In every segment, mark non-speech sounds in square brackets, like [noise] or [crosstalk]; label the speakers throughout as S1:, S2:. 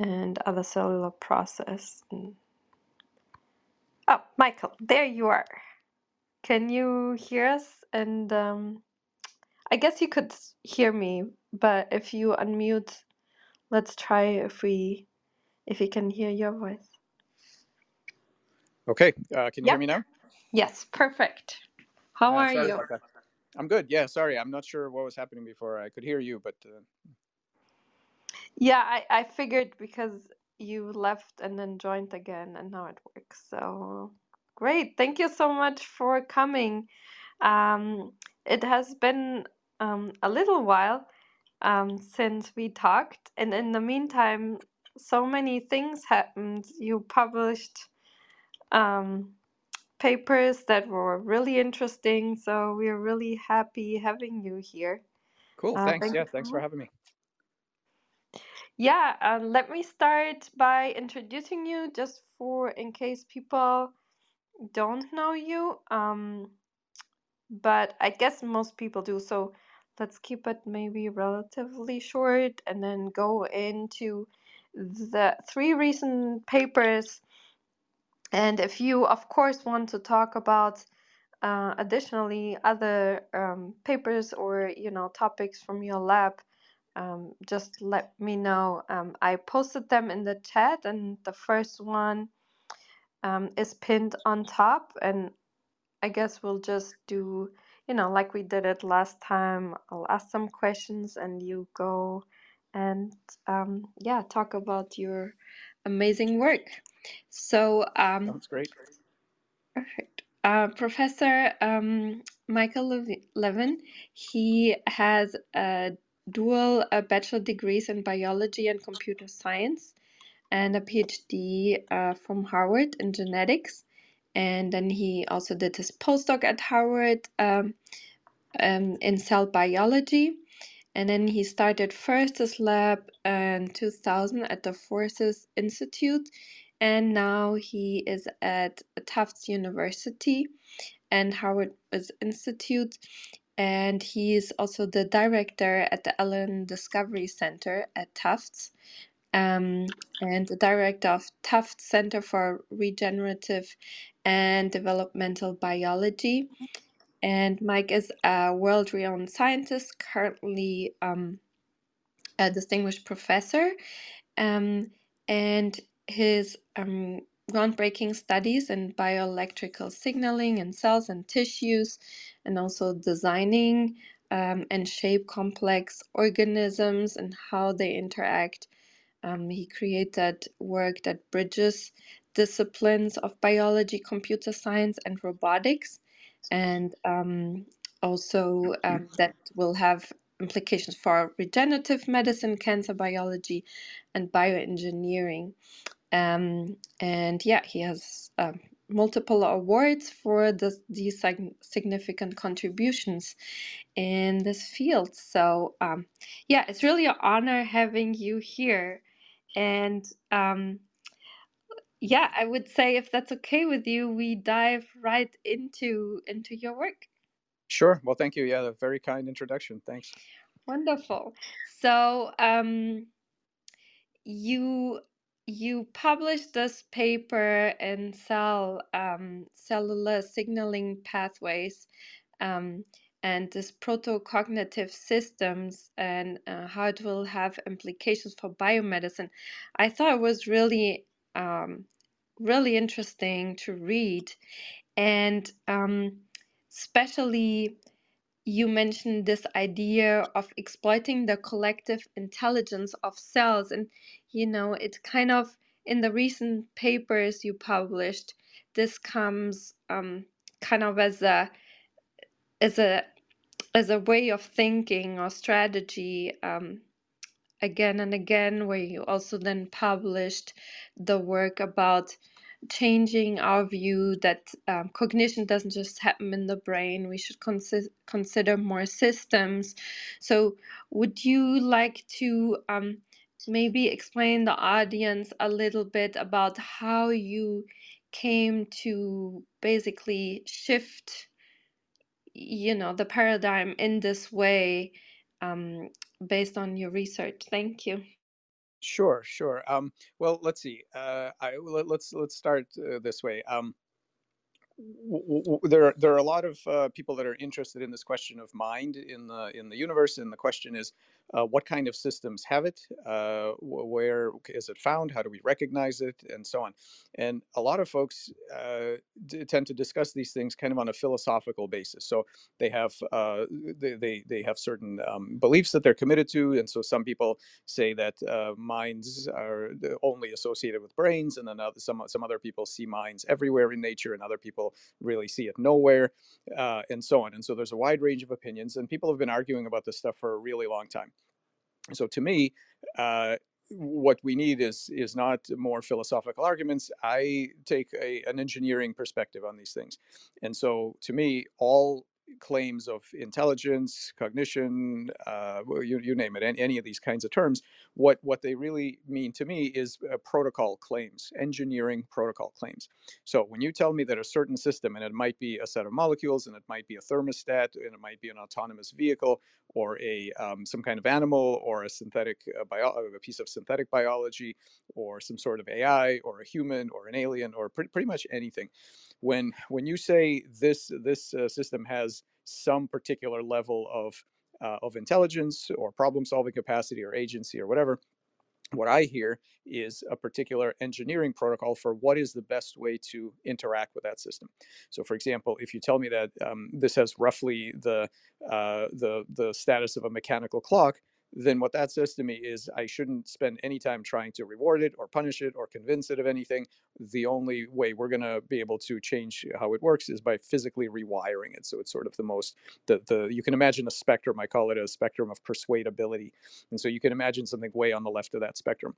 S1: and other cellular process. And- Oh, Michael, there you are. Can you hear us? And um, I guess you could hear me, but if you unmute, let's try if we if we can hear your voice.
S2: Okay, uh, can you hear me now?
S1: Yes, perfect. How
S2: Uh,
S1: are
S2: sorry
S1: you?
S2: I'm good. Yeah, sorry. I'm not sure what was happening before. I could hear you, but uh,
S1: Yeah, I, I figured because you left and then joined again, and now it works. So great. Thank you so much for coming. Um, it has been um, a little while um, since we talked, and in the meantime, so many things happened. You published um, papers that were really interesting, so we're really happy having you here.
S2: cool.
S1: Uh,
S2: Thanks.
S1: thank
S2: Yeah, thanks for having me.
S1: Yeah, uh, let me start by introducing you just for in case people don't know you. Um, but I guess most people do. So let's keep it maybe relatively short and then go into the three recent papers. And if you, of course, want to talk about uh, additionally other um, papers or you know topics from your lab, um, just let me know. Um, I posted them in the chat, and the first one um, is pinned on top, and I guess we'll just do, you know, like we did it last time. I'll ask some questions and you go and um, yeah, talk about your amazing work. So, um,
S2: Sounds great.
S1: perfect. Uh, Professor um, Michael Levin, he has a dual uh, bachelor degrees in biology and computer science and a PhD uh, from Harvard in genetics. And then he also did his postdoc at Harvard um, um, in cell biology. And then he started first his lab in 2000 at the Forsyth Institute. And now he is at Tufts University and Harvard Institute. And he is also the director at the Allen Discovery Center at Tufts um, and the director of Tufts Center for Regenerative and Developmental Biology. And Mike is a world renowned scientist, currently um, a distinguished professor. Um, and his um, groundbreaking studies in bioelectrical signaling in cells and tissues, and also designing um, and shape complex organisms and how they interact um, he created work that bridges disciplines of biology, computer science, and robotics, and um, also um, that will have implications for regenerative medicine, cancer biology, and bioengineering. Um, and yeah, he has uh, multiple awards for this, these significant contributions in this field. So, um, yeah, it's really an honor having you here. And um, yeah, I would say if that's okay with you, we dive right into into your work.
S2: Sure. Well, thank you. Yeah, a very kind introduction. Thanks.
S1: Wonderful. So, um, you you published this paper in Cell um, Cellular Signaling Pathways um, and this protocognitive systems and uh, how it will have implications for biomedicine. I thought it was really um, really interesting to read, and um, especially you mentioned this idea of exploiting the collective intelligence of cells and you know it kind of in the recent papers you published this comes um, kind of as a as a as a way of thinking or strategy um, again and again where you also then published the work about changing our view that um, cognition doesn't just happen in the brain. We should consi- consider more systems. So, would you like to um, maybe explain the audience a little bit about how you came to basically shift, you know, the paradigm in this way um, based on your research? Thank you.
S2: Sure, sure. Um, well, let's see. Uh, I let, let's let's start uh, this way. Um, there there are a lot of uh, people that are interested in this question of mind in the in the universe, and the question is, uh, what kind of systems have it? Uh, where is it found? How do we recognize it, and so on. And a lot of folks uh, d- tend to discuss these things kind of on a philosophical basis. So they have uh, they, they they have certain um, beliefs that they're committed to, and so some people say that uh, minds are only associated with brains, and then other, some some other people see minds everywhere in nature, and other people really see it nowhere, uh, and so on. And so there's a wide range of opinions, and people have been arguing about this stuff for a really long time. So to me, uh, what we need is is not more philosophical arguments. I take a, an engineering perspective on these things, and so to me, all claims of intelligence, cognition, uh, you, you name it, any, any of these kinds of terms, what, what they really mean to me is uh, protocol claims, engineering protocol claims. So when you tell me that a certain system, and it might be a set of molecules, and it might be a thermostat, and it might be an autonomous vehicle, or a um, some kind of animal, or a synthetic uh, bio- a piece of synthetic biology, or some sort of AI, or a human, or an alien, or pre- pretty much anything when when you say this this uh, system has some particular level of uh, of intelligence or problem solving capacity or agency or whatever what I hear is a particular engineering protocol for what is the best way to interact with that system. So, for example, if you tell me that um, this has roughly the uh, the the status of a mechanical clock, then what that says to me is I shouldn't spend any time trying to reward it or punish it or convince it of anything. The only way we're going to be able to change how it works is by physically rewiring it. So it's sort of the most the the you can imagine a spectrum. I call it a spectrum of persuadability, and so you can imagine something way on the left of that spectrum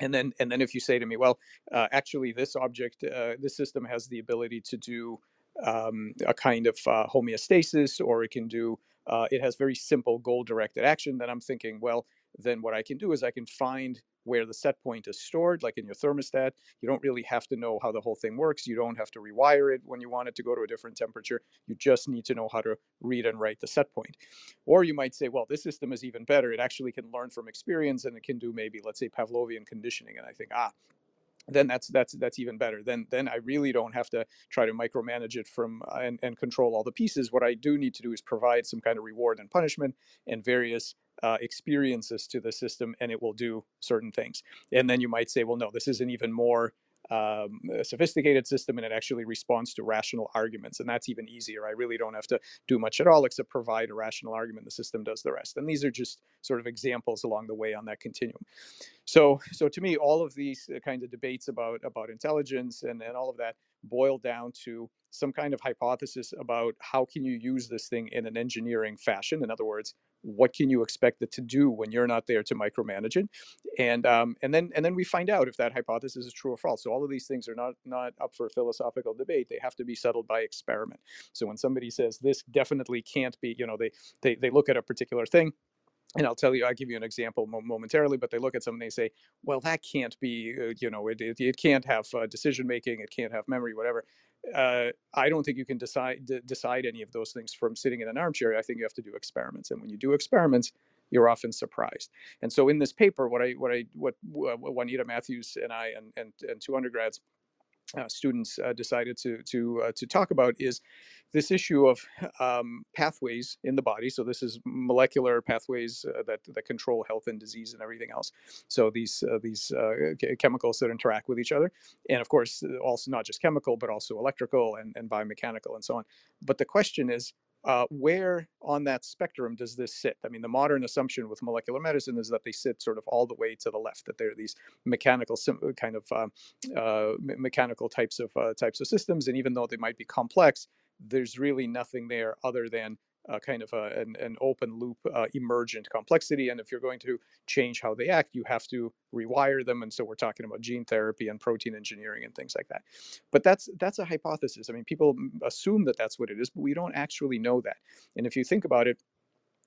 S2: and then and then if you say to me well uh, actually this object uh, this system has the ability to do um, a kind of uh, homeostasis or it can do uh, it has very simple goal directed action then i'm thinking well then what i can do is i can find where the set point is stored like in your thermostat. You don't really have to know how the whole thing works. You don't have to rewire it when you want it to go to a different temperature. You just need to know how to read and write the set point. Or you might say well this system is even better. It actually can learn from experience and it can do maybe let's say pavlovian conditioning. And i think ah then that's that's that's even better. Then then i really don't have to try to micromanage it from uh, and, and control all the pieces. What i do need to do is provide some kind of reward and punishment and various uh, experiences to the system and it will do certain things. And then you might say well no this is an even more um, a sophisticated system and it actually responds to rational arguments and that's even easier. I really don't have to do much at all except provide a rational argument the system does the rest. And these are just sort of examples along the way on that continuum. So so to me all of these uh, kinds of debates about about intelligence and, and all of that boil down to some kind of hypothesis about how can you use this thing in an engineering fashion? In other words what can you expect it to do when you're not there to micromanage it? And um, and then and then we find out if that hypothesis is true or false. So all of these things are not not up for philosophical debate. They have to be settled by experiment. So when somebody says this definitely can't be you know they they, they look at a particular thing and I'll tell you, I'll give you an example momentarily, but they look at something, and they say, well, that can't be, uh, you know, it, it, it can't have uh, decision making, it can't have memory, whatever. Uh, I don't think you can decide d- decide any of those things from sitting in an armchair. I think you have to do experiments, and when you do experiments, you're often surprised. And so, in this paper, what I what I what, what Juanita Mathews and I and and, and two undergrads uh, students uh, decided to to uh, to talk about is this issue of um, pathways in the body. So this is molecular pathways uh, that that control health and disease and everything else. So these uh, these uh, chemicals that interact with each other, and of course also not just chemical but also electrical and, and biomechanical and so on. But the question is uh, where on that spectrum does this sit? I mean, the modern assumption with molecular medicine is that they sit sort of all the way to the left, that they're these mechanical kind of uh, mechanical types of uh, types of systems, and even though they might be complex, there's really nothing there other than uh, kind of a, an, an, open loop uh, emergent complexity. And if you're going to change how they act, you have to rewire them. And so we're talking about gene therapy and protein engineering and things like that. But that's that's a hypothesis. I mean, people assume that that's what it is, but we don't actually know that. And if you think about it,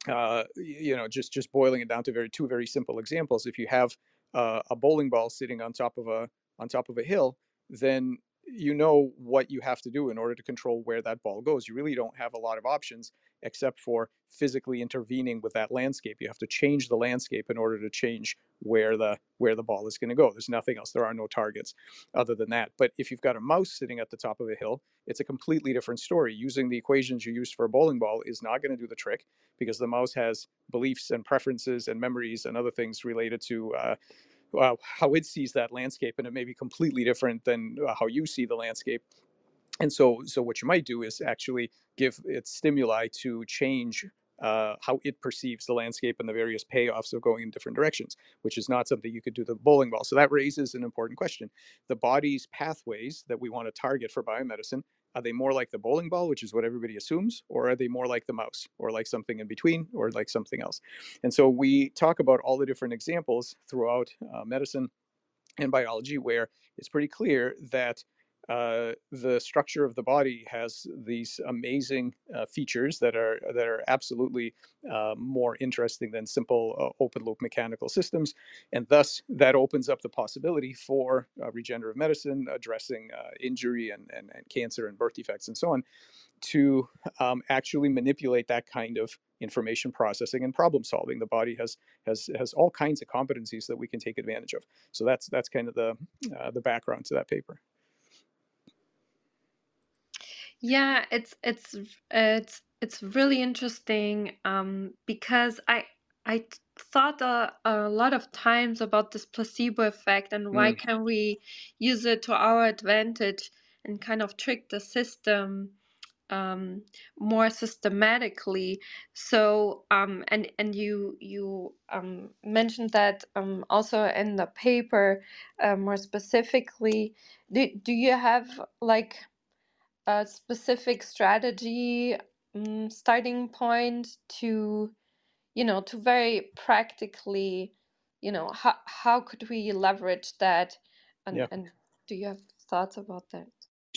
S2: uh, you know, just just boiling it down to very two very simple examples. If you have uh, a bowling ball sitting on top of a on top of a hill, then you know what you have to do in order to control where that ball goes. You really don't have a lot of options except for physically intervening with that landscape. You have to change the landscape in order to change where the where the ball is going to go. There's nothing else. There are no targets other than that. But if you've got a mouse sitting at the top of a hill, it's a completely different story. Using the equations you used for a bowling ball is not going to do the trick because the mouse has beliefs and preferences and memories and other things related to uh, uh, how it sees that landscape, and it may be completely different than uh, how you see the landscape. And so, so what you might do is actually give it stimuli to change uh, how it perceives the landscape and the various payoffs of going in different directions, which is not something you could do the bowling ball. So that raises an important question. The body's pathways that we want to target for biomedicine are they more like the bowling ball, which is what everybody assumes, or are they more like the mouse, or like something in between, or like something else? And so we talk about all the different examples throughout uh, medicine and biology where it's pretty clear that uh, the structure of the body has these amazing uh, features that are that are absolutely uh, more interesting than simple uh, open loop mechanical systems, and thus that opens up the possibility for uh, regenerative medicine addressing uh, injury and, and, and cancer and birth defects and so on, to um, actually manipulate that kind of information processing and problem solving. The body has has has all kinds of competencies that we can take advantage of. So that's that's kind of the the background to that paper.
S1: Yeah, it's it's it's it's really interesting um, because I I thought a, a lot of times about this placebo effect and why
S2: Mm,
S1: can we use it to our advantage and kind of trick the system um, more systematically. So um, and and you you um, mentioned that um, also in the paper uh, more specifically. Do do you have like a specific strategy um, starting point to you know to very practically you know how how could we leverage that and
S2: yeah.
S1: and do you have thoughts about that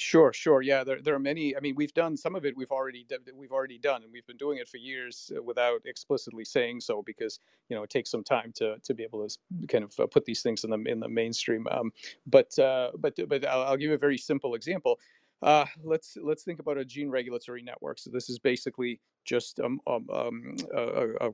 S2: Sure, sure. Yeah, there there are many. I mean, we've done some of it. We've already we've already done, and we've been doing it for years uh, without explicitly saying so, because you know it takes some time to to be able to kind of uh, put these things in the in the mainstream. Um, but uh, but but I'll, I'll give you a very simple example. Uh, let's let's think about a gene regulatory network. So this is basically just um, um, um, a, a,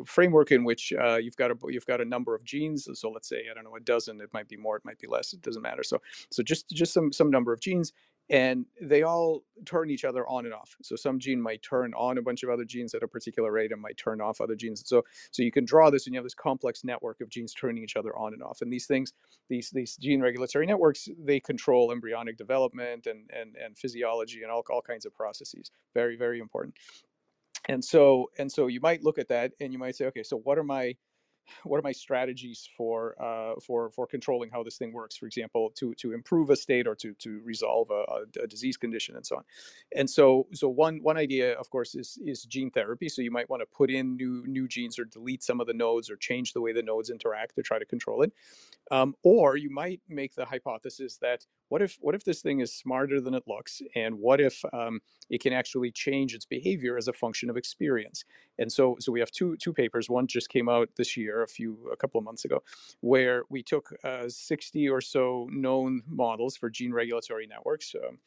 S2: a framework in which uh, you've got a you've got a number of genes. So let's say I don't know a dozen. It might be more. It might be less. It doesn't matter. So so just just some some number of genes and they all turn each other on and off. So some gene might turn on a bunch of other genes at a particular rate and might turn off other genes. So so you can draw this and you have this complex network of genes turning each other on and off. And these things, these these gene regulatory networks, they control embryonic development and and and physiology and all, all kinds of processes. Very, very important. And so and so you might look at that and you might say, okay, so what are my what are my strategies for uh, for for controlling how this thing works? For example, to to improve a state or to to resolve a, a, disease condition and so on. And so so one one idea, of course, is is gene therapy. So you might want to put in new new genes or delete some of the nodes or change the way the nodes interact to try to control it. Um, or you might make the hypothesis that what if what if this thing is smarter than it looks, and what if um, it can actually change its behavior as a function of experience? And so so we have two two papers. One just came out this year, a few a couple of months ago, where we took uh, 60 or so known models for gene regulatory networks. Um,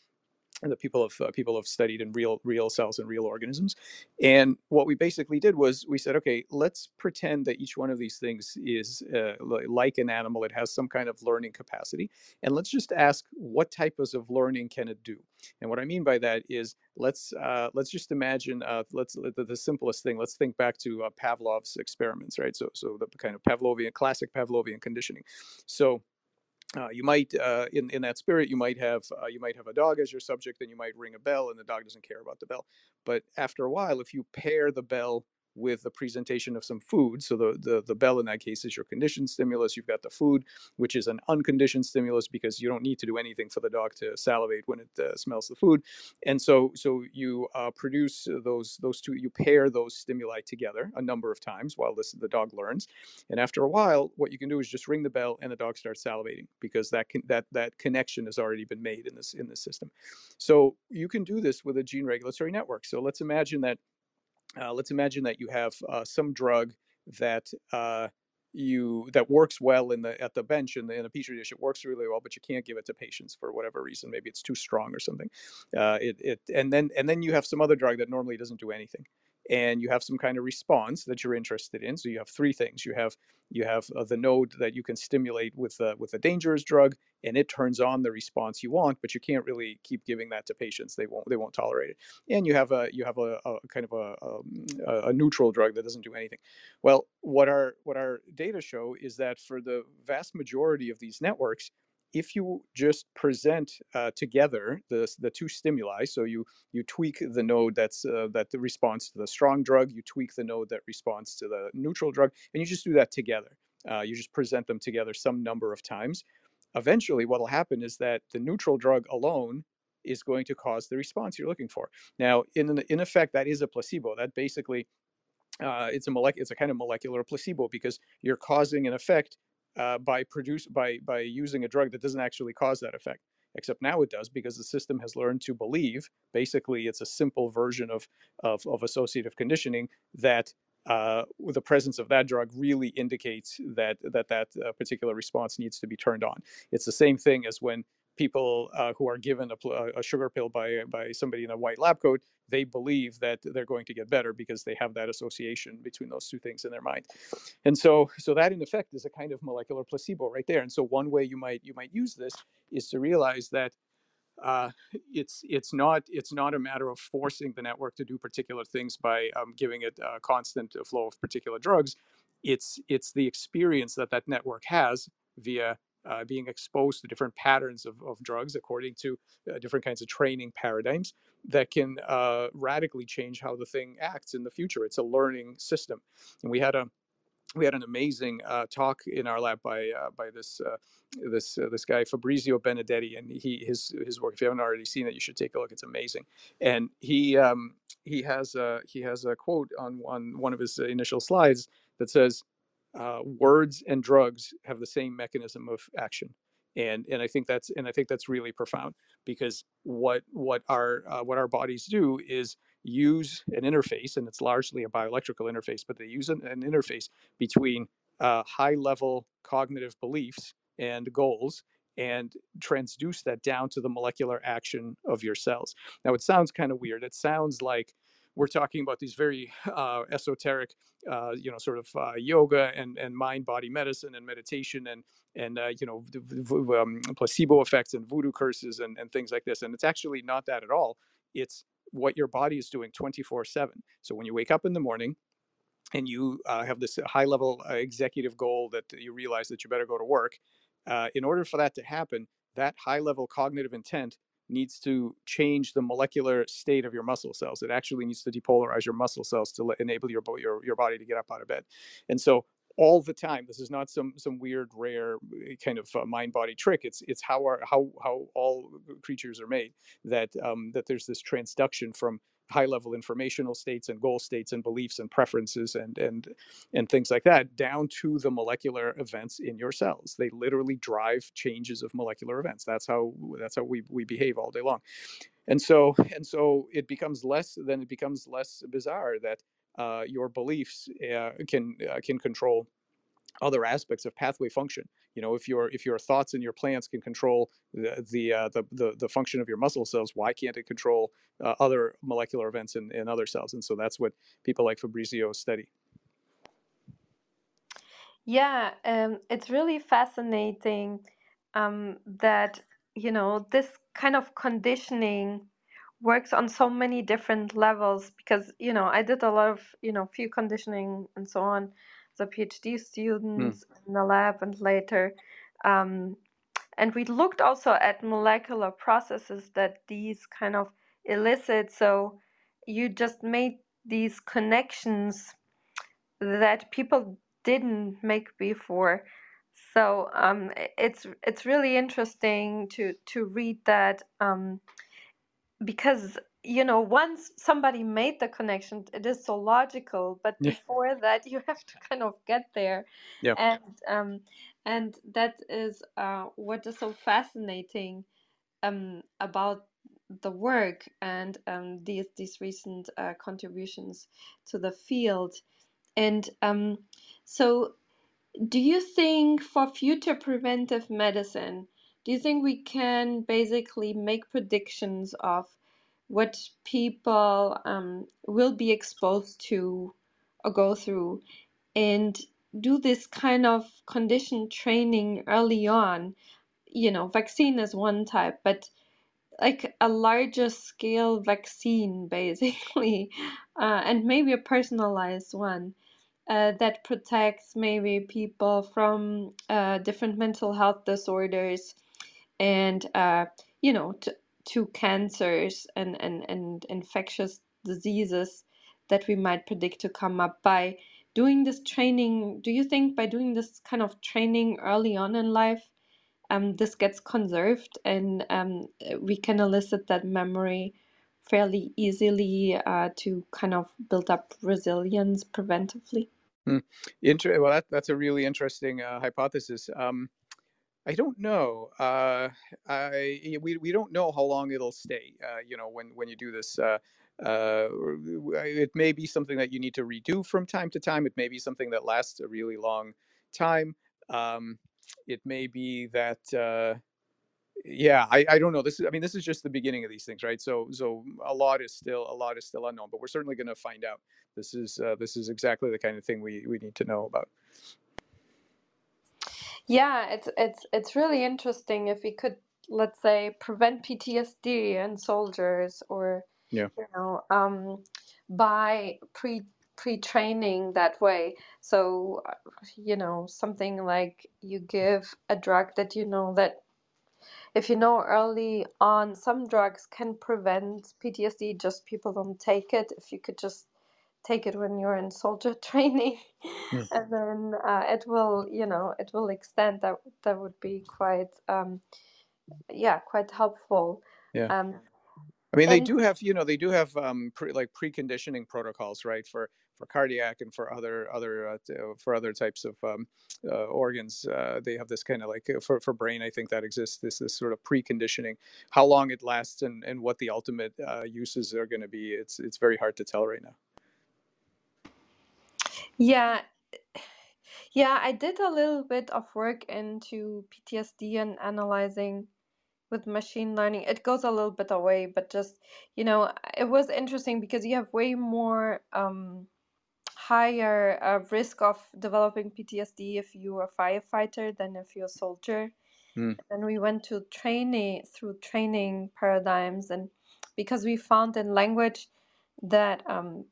S2: that people have uh, people have studied in real real cells and real organisms. And what we basically did was we said okay let's pretend that each one of these things is uh, like an animal. It has some kind of learning capacity. And let's just ask what types of learning can it do? And what i mean by that is let's uh, let's just imagine uh, let's the, the simplest thing. Let's think back to uh, pavlov's experiments right? So so the kind of pavlovian classic pavlovian conditioning. So uh, you might uh, in in that spirit you might have uh, you might have a dog as your subject and you might ring a bell and the dog doesn't care about the bell. But after a while if you pair the bell with the presentation of some food so the, the the bell in that case is your conditioned stimulus you've got the food which is an unconditioned stimulus because you don't need to do anything for the dog to salivate when it uh, smells the food and so so you uh, produce those those two you pair those stimuli together a number of times while this the dog learns and after a while, what you can do is just ring the bell and the dog starts salivating because that can, that that connection has already been made in this in this system. So you can do this with a gene regulatory network. So let's imagine that uh, let's imagine that you have uh, some drug that uh, you that works well in the at the bench in the in a petri dish. It works really well, but you can't give it to patients for whatever reason. Maybe it's too strong or something. Uh, it it and then and then you have some other drug that normally doesn't do anything and you have some kind of response that you're interested in. So you have three things. You have you have uh, the node that you can stimulate with uh, with a dangerous drug, and it turns on the response you want, but you can't really keep giving that to patients. They won't they won't tolerate it. And you have a you have a, a kind of a, um, a, a neutral drug that doesn't do anything. Well, what our what our data show is that for the vast majority of these networks, if you just present uh, together the, the two stimuli, so you you tweak the node that's uh, that responds to the strong drug, you tweak the node that responds to the neutral drug, and you just do that together. Uh, you just present them together some number of times. Eventually, what will happen is that the neutral drug alone is going to cause the response you're looking for. Now, in in effect, that is a placebo. That basically uh, it's a molec- it's a kind of molecular placebo because you're causing an effect uh, by produce by by using a drug that doesn't actually cause that effect except now it does because the system has learned to believe basically it's a simple version of of, of associative conditioning that uh, the presence of that drug really indicates that that that uh, particular response needs to be turned on. It's the same thing as when people uh, who are given a, a, sugar pill by by somebody in a white lab coat, they believe that they're going to get better because they have that association between those two things in their mind. And so, so that in effect is a kind of molecular placebo right there. And so, one way you might you might use this is to realize that uh, it's it's not it's not a matter of forcing the network to do particular things by um, giving it a constant flow of particular drugs. It's it's the experience that that network has via uh, being exposed to different patterns of, of drugs according to uh, different kinds of training paradigms that can uh, radically change how the thing acts in the future. It's a learning system. And we had a we had an amazing uh, talk in our lab by uh, by this uh, this this guy Fabrizio Benedetti, and he his his work. If you haven't already seen it, you should take a look. It's amazing. And he um, he has a he has a quote on on one of his initial slides that says, uh, words and drugs have the same mechanism of action. And and I think that's and I think that's really profound because what what our uh, what our bodies do is use an interface and it's largely a bioelectrical interface but they use an, an interface between uh, high level cognitive beliefs and goals and transduce that down to the molecular action of your cells. Now it sounds kind of weird. It sounds like we're talking about these very uh, esoteric, uh, you know, sort of uh, yoga and, and mind body medicine and meditation and and uh, you know um, placebo effects and voodoo curses and, and things like this. And it's actually not that at all. It's what your body is doing 24 7. So when you wake up in the morning, and you uh, have this high level uh, executive goal that you realize that you better go to work, in order for that to happen, that high level cognitive intent needs to change the molecular state of your muscle cells. It actually needs to depolarize your muscle cells to enable your, your, your body to get up out of bed. And so all the time, this is not some some weird, rare eh, kind of uh, mind body trick. It's it's how our how how all creatures are made. That um, that there's this transduction from high level informational states and goal states and beliefs and preferences and and and things like that down to the molecular events in your cells. They literally drive changes of molecular events. That's how that's how we, we behave all day long. And so and so it becomes less then it becomes less bizarre that uh, your beliefs uh, can uh, can control other aspects of pathway function. You know, if your if your thoughts and your plans can control the the uh, the, the, the function of your muscle cells, why can't it control uh, other molecular events in, in other cells? And so that's what people like Fabrizio study.
S1: Yeah, um, it's really fascinating um, that you know this kind of conditioning works on so many different levels because you know I did a lot of you know fear conditioning and so on the PhD students mm. in the lab and later. Um, and we looked also at molecular processes that these kind of elicit. So you just made these connections that people didn't make before. So um, it's it's really interesting to to read that um, because you know once somebody made the connection it is so logical but yeah. before that [laughs] you have to kind of get there yeah. and um and that is uh what is so fascinating um about the work and um these these recent uh, contributions to the field and um so do you think for future preventive medicine, do you think we can basically make predictions of what people um, will be exposed to or go through and do this kind of condition training early on? You know, vaccine is one type, but like a larger scale vaccine, [laughs] basically, uh, and maybe a personalized one uh, that protects maybe people from uh, different mental health disorders and uh, you know to, to cancers and, and, and infectious diseases that we might predict to come up by doing this training do you think by doing this kind of training early on in life um, this gets conserved and um, we can elicit that memory fairly easily uh, to kind of build up resilience preventively
S2: Hmm. Inter- well, that, that's a really interesting uh, hypothesis. Um, I don't know. Uh, I we, we don't know how long it'll stay. Uh, you know, when when you do this, uh, uh, it may be something that you need to redo from time to time. It may be something that lasts a really long time. Um, it may be that. Uh, yeah, I, I don't know. This is I mean this is just the beginning of these things, right? So so a lot is still a lot is still unknown, but we're certainly going to find out. This is uh, this is exactly the kind of thing we we need to know about.
S1: Yeah, it's it's it's really interesting if we could, let's say, prevent PTSD in soldiers or
S2: Yeah.
S1: you know, um, by pre pre-training that way. So, uh, you know, something like you give a drug that you know that if you know early on, some drugs can prevent PTSD, just people don't take it. If you could just take it when you're in soldier [laughs] training and then uh, it will you know it will extend that that would be quite um yeah quite helpful
S2: Yeah.
S1: um
S2: I mean, they
S1: and
S2: do have, you know, they do have um, pre, like preconditioning protocols, right, for for cardiac and for other other uh, uh, for other types of um, uh, organs. Uh, they have this kind of like uh, for for brain, I think that exists. This this sort of preconditioning, how long it lasts, and and what the ultimate uh, uses are going to be. It's it's very hard to tell right now.
S1: Yeah yeah i did a little bit of work into ptsd and analyzing with machine learning it goes a little bit away but just you know it was interesting because you have way more um higher uh, risk of developing ptsd if you're a firefighter than if you're a soldier
S2: Mm.
S1: and we went to training through training paradigms and because we found in language that um,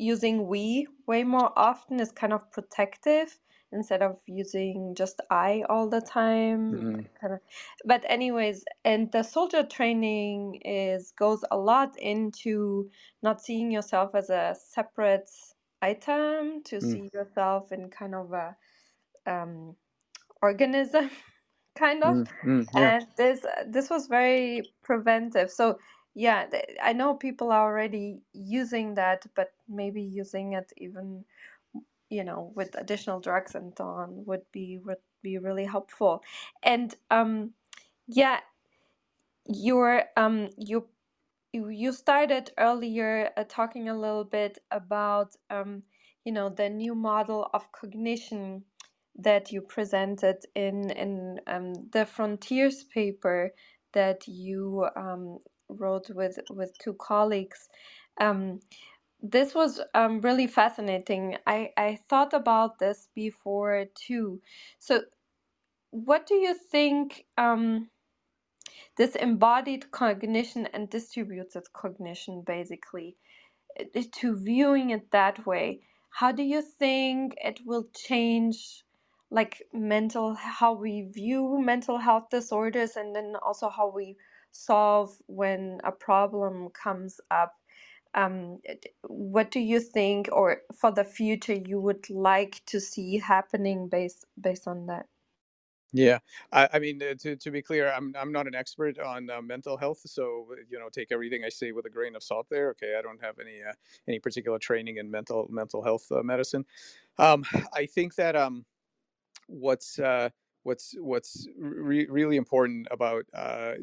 S1: using we way more often is kind of protective instead of using just I all the time.
S2: Mhm.
S1: Kind of, but anyways, and the soldier training is goes a lot into not seeing yourself as a separate item, to
S2: Mm.
S1: see yourself in kind of a um, organism, [laughs] kind of
S2: Mm. Mm. Yeah.
S1: and this this was very preventive so yeah i know people are already using that but maybe using it even you know with additional drugs and so on would be would be really helpful. And um yeah your um you you started earlier uh, talking a little bit about um you know the new model of cognition that you presented in in um, the frontiers paper that you um, wrote with with two colleagues. Um, this was um, really fascinating. I, I thought about this before too. So what do you think um, this embodied cognition and distributed cognition basically to viewing it that way how do you think it will change like mental how we view mental health disorders and then also how we solve when a problem comes up um, what do you think or for the future you would like to see happening based based on that
S2: Yeah, I, I mean, uh, to, to be clear, I'm I'm not an expert on uh, mental health, so uh, you know, take everything I say with a grain of salt. There, okay, I don't have any uh, any particular training in mental mental health uh, medicine. Um, I think that um, what's uh, what's what's re- really important about uh,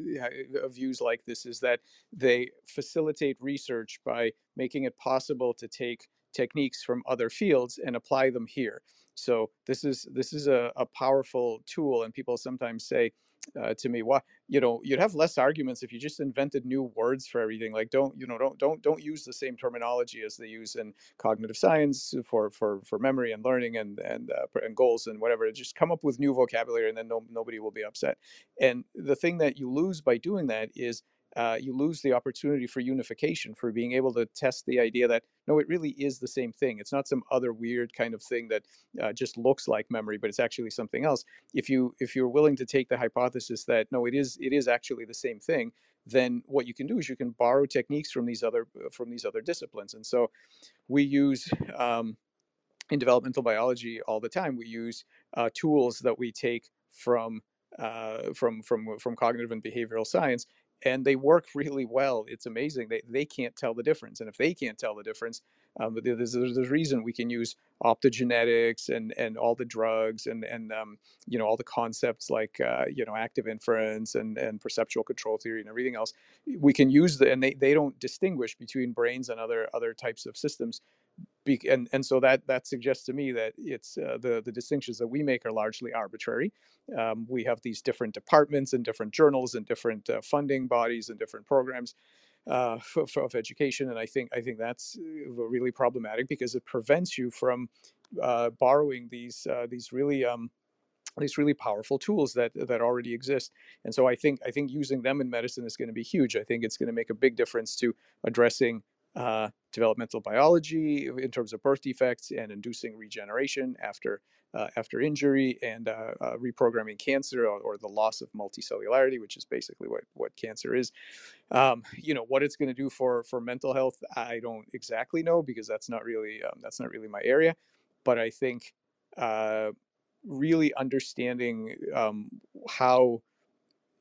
S2: uh, views like this is that they facilitate research by making it possible to take techniques from other fields and apply them here. So this is this is a, a powerful tool, and people sometimes say uh, to me, "Why you know you'd have less arguments if you just invented new words for everything like don't you know don't don't don't use the same terminology as they use in cognitive science for for for memory and learning and and uh, and goals and whatever just come up with new vocabulary and then no, nobody will be upset and the thing that you lose by doing that is uh, you lose the opportunity for unification, for being able to test the idea that no, it really is the same thing. It's not some other weird kind of thing that uh, just looks like memory, but it's actually something else. If you if you're willing to take the hypothesis that no, it is it is actually the same thing, then what you can do is you can borrow techniques from these other from these other disciplines. And so we use. Um, in developmental biology, all the time, we use uh, tools that we take from uh, from from from cognitive and behavioral science and they work really well. It's amazing. They, they can't tell the difference. And if they can't tell the difference, um, there's, there's, there's a reason we can use optogenetics and, and all the drugs and, and um, you know, all the concepts like, uh, you know, active inference and, and perceptual control theory and everything else. We can use the, and they, they don't distinguish between brains and other, other types of systems and and so that that suggests to me that it's uh, the the distinctions that we make are largely arbitrary. Um, we have these different departments and different journals and different uh, funding bodies and different programs uh, for, for, of education, and I think I think that's uh, really problematic because it prevents you from uh, borrowing these uh, these really um, these really powerful tools that that already exist and so i think i think using them in medicine is going to be huge i think it's going to make a big difference to addressing uh, developmental biology in terms of birth defects and inducing regeneration after uh, after injury and uh, uh, reprogramming cancer or, or, the loss of multicellularity, which is basically what what cancer is. Um, you know what it's going to do for for mental health, I don't exactly know because that's not really um, that's not really my area. But I think uh, really understanding um, how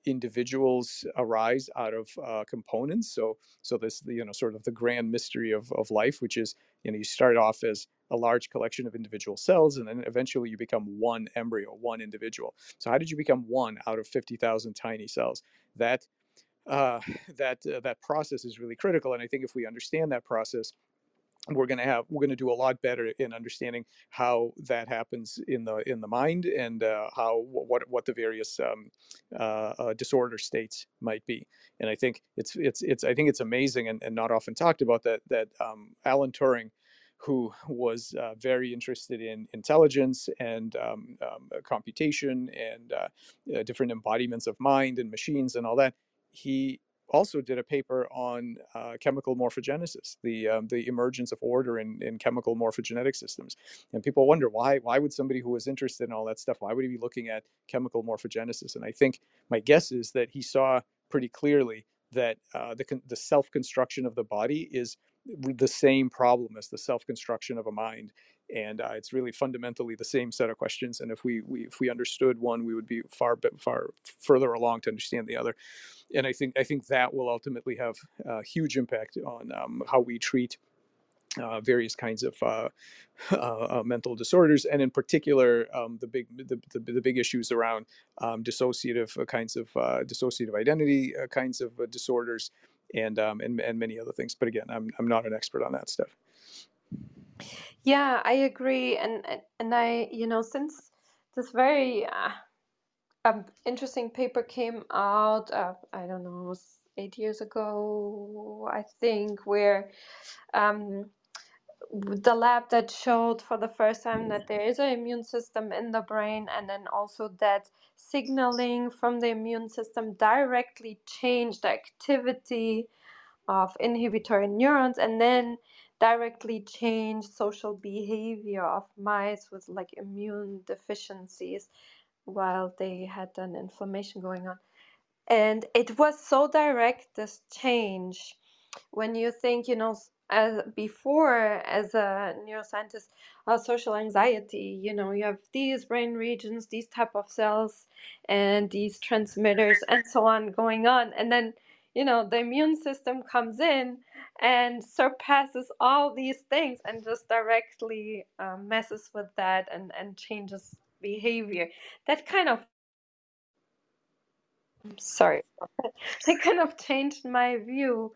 S2: individuals arise out of uh, components. So, so this, you know, sort of the grand mystery of, of life, which is, you know, you start off as a large collection of individual cells, and then eventually you become one embryo, one individual. So, how did you become one out of 50,000 tiny cells? That uh, [sighs] that uh, that process is really critical, and I think if we understand that process, we're going to have we're going to do a lot better in understanding how that happens in the in the mind and uh, how what what the various um, uh, uh, disorder states might be. And i think it's it's it's i think it's amazing and, and not often talked about that that um, alan turing who was uh, very interested in intelligence and um, um computation and uh, uh, different embodiments of mind and machines and all that he also did a paper on uh, chemical morphogenesis, the um, the emergence of order in, in chemical morphogenetic systems. And people wonder why why would somebody who was interested in all that stuff why would he be looking at chemical morphogenesis? And I think my guess is that he saw pretty clearly that uh, the the self construction of the body is the same problem as the self construction of a mind. And uh, it's really fundamentally the same set of questions. And if we, we if we understood one, we would be far far further along to understand the other and I think I think that will ultimately have a huge impact on um, how we treat uh, various kinds of uh, [laughs] uh, mental disorders, and in particular, um, the big the, the, the, big issues around um, dissociative uh, kinds of uh, dissociative identity uh, kinds of disorders, and, um, and and many other things. But again, I'm I'm not an expert on that stuff.
S1: Yeah, I agree, and and I you know since this very um, interesting paper came out, uh, I don't know, eight years ago, I think, where um, the lab that showed for the first time that there is an immune system in the brain, and then also that signaling from the immune system directly changed the activity of inhibitory neurons, and then directly changed social behavior of mice with like immune deficiencies while they had an inflammation going on. And it was so direct, this change. When you think, you know, as before as a neuroscientist uh, social anxiety you know you have these brain regions these type of cells and these transmitters and so on going on and then you know the immune system comes in and surpasses all these things and just directly uh, messes with that and and changes behavior. That kind of sorry. [laughs] That kind of changed my view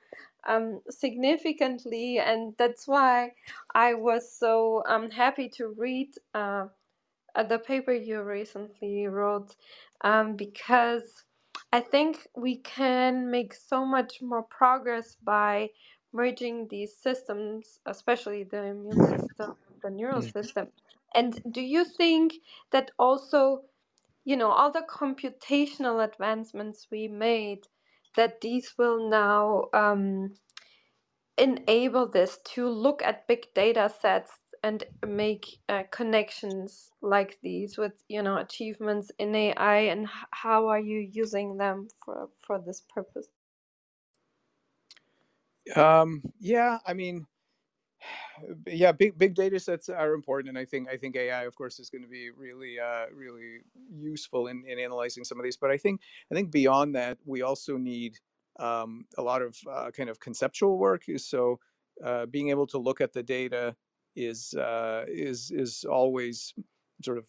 S1: um, significantly and that's why i was so um, happy to read uh, uh, the paper you recently wrote um, because I think we can make so much more progress by merging these systems, especially the immune system, the neural
S2: Mm.
S1: system. And do you think that also, you know, all the computational advancements we made, that these will now um, enable this to look at big data sets and make uh, connections like these with you know achievements in AI and how are you using them for for this purpose?
S2: Um, yeah, I mean, [sighs] yeah, big big data sets are important, and I think I think AI, of course, is going to be really uh, really useful in, in analyzing some of these. But I think I think beyond that, we also need um, a lot of uh, kind of conceptual work. So uh, being able to look at the data is uh, is is always sort of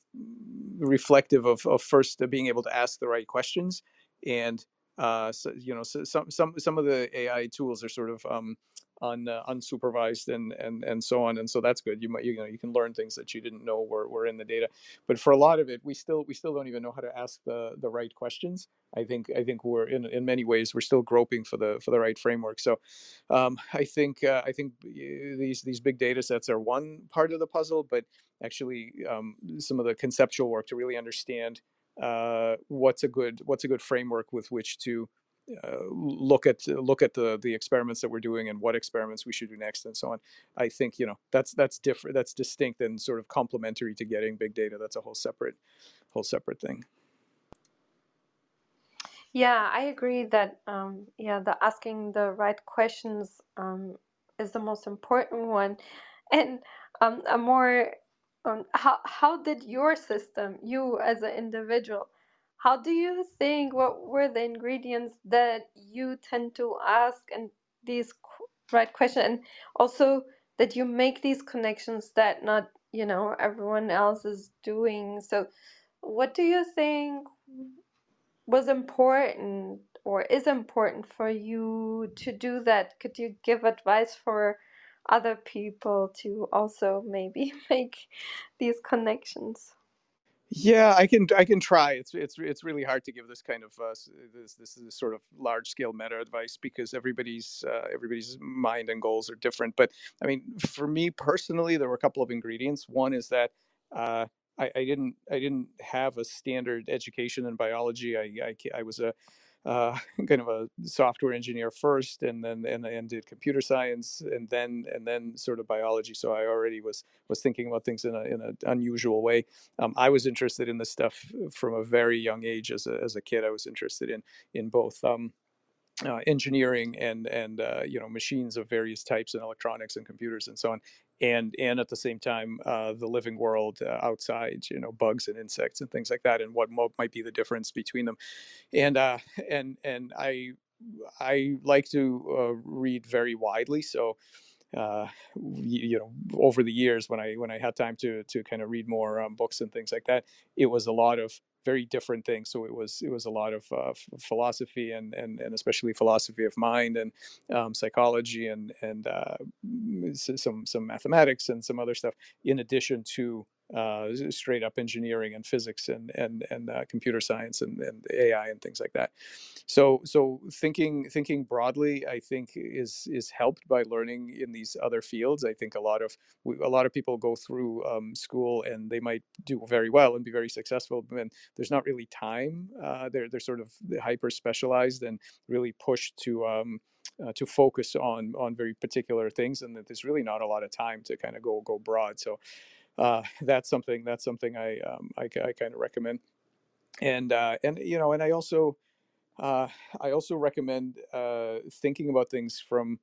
S2: reflective of, of first uh, being able to ask the right questions and uh, so, you know so some some some of the AI tools are sort of um, un, uh, unsupervised and and and so on and so that's good. You might you know you can learn things that you didn't know were, were in the data. But for a lot of it we still we still don't even know how to ask the the right questions. I think i think we're in in many ways we're still groping for the for the right framework. So um, i think uh, i think these these big data sets are one part of the puzzle but actually um, some of the conceptual work to really understand uh, what's a good what's a good framework with which to uh, look at look at the the experiments that we're doing and what experiments we should do next and so on. I think you know that's that's different that's distinct and sort of complementary to getting big data. That's a whole separate whole separate thing.
S1: Yeah, I agree that um, yeah, the asking the right questions um, is the most important one, and um, a more um, how how did your system, you as an individual, how do you think what were the ingredients that you tend to ask and these right question and also that you make these connections that not you know everyone else is doing. So, what do you think? was important or is important for you to do that? Could you give advice for other people to also maybe [laughs] make these connections?
S2: Yeah, I can I can try. It's it's it's really hard to give this kind of uh, this this is sort of large scale meta advice because everybody's uh, everybody's mind and goals are different. But I mean, for me personally, there were a couple of ingredients. One is that uh, I, I didn't I didn't have a standard education in biology. I I, I was a uh, [laughs] kind of a software engineer first, and then and, and did computer science, and then and then sort of biology. So I already was was thinking about things in a in an unusual way. Um, I was interested in this stuff from a very young age. As a as a kid, I was interested in in both. Um, uh, engineering and and uh, you know machines of various types and electronics and computers and so on and and at the same time uh, the living world uh, outside you know bugs and insects and things like that and what might be the difference between them. And uh, and and I I like to uh, read very widely so uh, you, know over the years when I when I had time to to kind of read more um, books and things like that, it was a lot of very different things. So it was it was a lot of uh, philosophy and, and and especially philosophy of mind and um, psychology and and uh, some some mathematics and some other stuff in addition to uh, straight up engineering and physics and and and uh, computer science and, and AI and things like that. So so thinking thinking broadly, I think is is helped by learning in these other fields. I think a lot of a lot of people go through um, school and they might do very well and be very successful, but then there's not really time. Uh, they're they're sort of hyper specialized and really pushed to. Um, uh, to focus on on very particular things, and that there's really not a lot of time to kind of go go broad. So uh, [laughs] that's something that's something I um, I, I kind of recommend. And uh, and you know, and I also uh, I also recommend uh, thinking about things from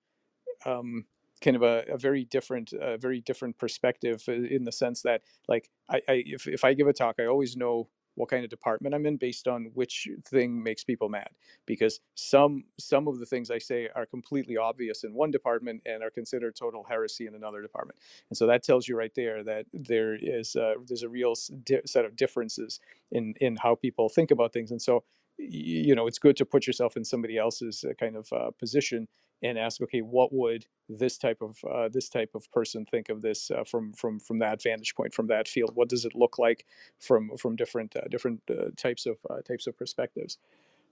S2: um, kind of a, a very different, uh, very different perspective in the sense that, like, I, I if if I give a talk, I always know what kind of department I'm in based on which thing makes people mad. Because some some of the things I say are completely obvious in one department and are considered total heresy in another department. And so that tells you right there that there is a, there's a real set of differences in in how people think about things. And so you know it's good to put yourself in somebody else's uh, kind of uh, position and ask, okay, what would this type of uh, this type of person think of this uh, from from from that vantage point, from that field? What does it look like from from different uh, different uh, types of uh, types of perspectives?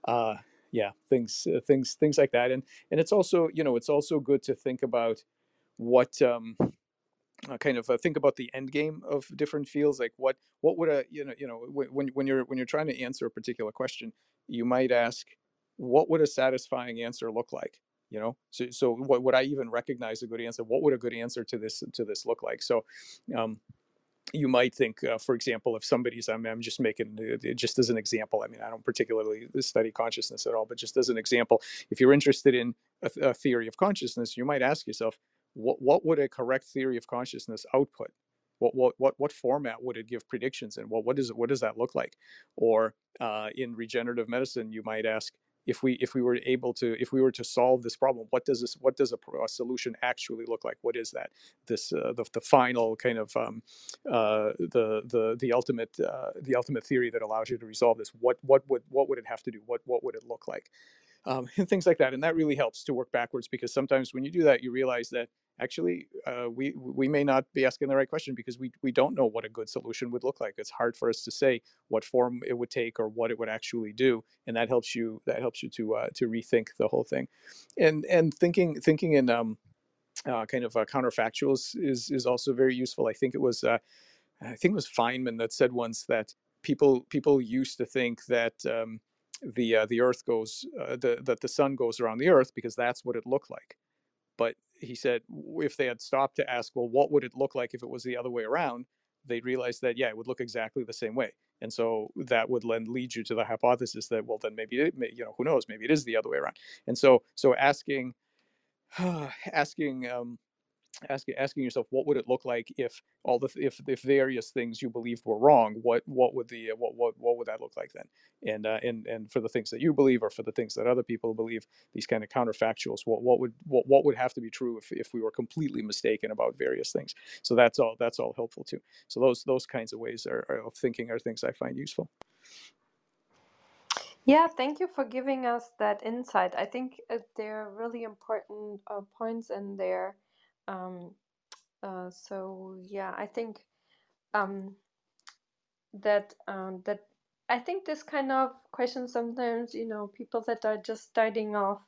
S2: Uh, yeah, things things things like that, and and it's also you know it's also good to think about what um, kind of think about the end game of different fields like what what would a you know you know when when you're when you're trying to answer a particular question you might ask what would a satisfying answer look like you know so so what would i even recognize a good answer what would a good answer to this to this look like so um you might think, uh, for example, if somebody's, I'm, I'm just making, uh, just as an example, I mean, I don't particularly study consciousness at all, but just as an example, if you're interested in a, a theory of consciousness, you might ask yourself, what what would a correct theory of consciousness output? What what what what format would it give predictions in? Well, what is it? What does that look like? Or uh, in regenerative medicine, you might ask if we if we were able to if we were to solve this problem, what does this what does a, a solution actually look like? What is that? This uh, the the final kind of um, uh, the the the ultimate uh, the ultimate theory that allows you to resolve this. What what would what would it have to do? What what would it look like? Um, [laughs] and things like that. And that really helps to work backwards because sometimes when you do that, you realize that actually uh, we we may not be asking the right question because we we don't know what a good solution would look like it's hard for us to say what form it would take or what it would actually do and that helps you that helps you to uh, to rethink the whole thing and and thinking thinking in um, uh, kind of uh, counterfactuals is is also very useful i think it was uh, i think it was feynman that said once that people people used to think that um, the uh, the earth goes the that the sun goes around the earth because that's what it looked like but he said if they had stopped to ask, well, what would it look like if it was the other way around? They'd realize that, yeah, it would look exactly the same way. And so that would then lead you to the hypothesis that, well, then maybe, it, you know, who knows, maybe it is the other way around. And so, so asking, [sighs] asking, um, asking asking yourself what would it look like if all the if if various things you believed were wrong what what would the what what what would that look like then? And uh, and and for the things that you believe or for the things that other people believe these kind of counterfactuals what what would what, what would have to be true if, if we were completely mistaken about various things? So that's all that's all helpful too. So those those kinds of ways are, are of thinking are things i find useful.
S1: Yeah, thank you for giving us that insight. I think uh, there are really important uh, points in there um, uh, so yeah, I think um, that um, that I think this kind of question sometimes, you know, people that are just starting off,